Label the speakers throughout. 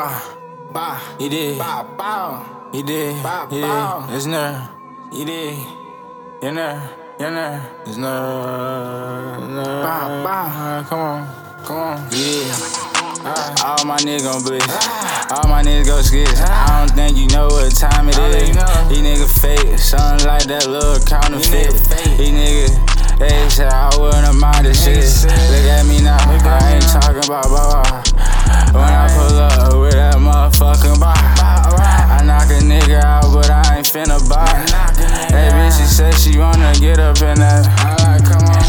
Speaker 1: Bah, bah,
Speaker 2: He did.
Speaker 1: bah, bow.
Speaker 2: He did.
Speaker 1: Bow,
Speaker 2: He did. It's nerve. He did. Your nerve. Your nerve. It's nerve. nerve.
Speaker 1: Bow, bow.
Speaker 2: Come on.
Speaker 1: Come on.
Speaker 2: Yeah. All my niggas gon' blitz. All my niggas go skits. I don't think you know what time it is.
Speaker 1: think you know.
Speaker 2: These niggas fake. Something like that little counterfeit. These niggas, they said I wouldn't mind this shit. Look at me now. I ain't talking about blah. When I pull up motherfucking bar, I knock a nigga out, but I ain't finna buy. That bitch, she said she wanna get up in that.
Speaker 1: I.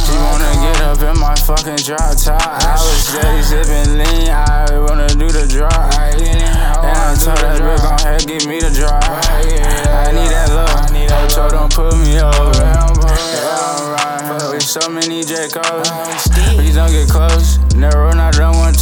Speaker 2: She wanna get up in my fucking drop top. I was steady sipping lean, I wanna do the drop. And I told that bitch, gon' head give me the drop. I need that love.
Speaker 1: I
Speaker 2: So don't put me over.
Speaker 1: Don't
Speaker 2: Yeah, I'm riding with so many J. Cole. Please don't get close. Never done one to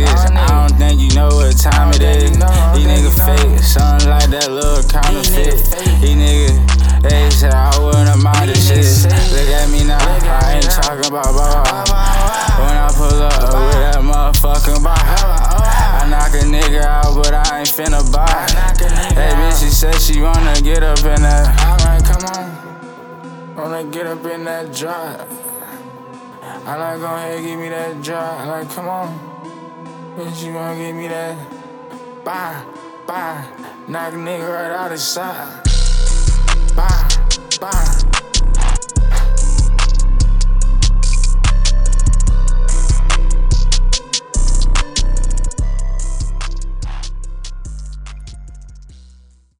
Speaker 2: my niggas go skits.
Speaker 1: All
Speaker 2: I don't think you know what time it is.
Speaker 1: you know, I don't
Speaker 2: These niggas fake, something like that little counterfeit. These niggas, they said I wouldn't mind this shit. Look at me now, I ain't talking about blah. When I pull up with that motherfucking bar, I knock a nigga out, but I ain't finna buy.
Speaker 1: knock a nigga
Speaker 2: That bitch, she said she wanna get up in that.
Speaker 1: Alright, come on. Wanna get up in that drop. I like, go ahead, give me that drop. I like, come on. And she wanna give me that bye, bye, knock a nigga right out sight. side. Bye, bye.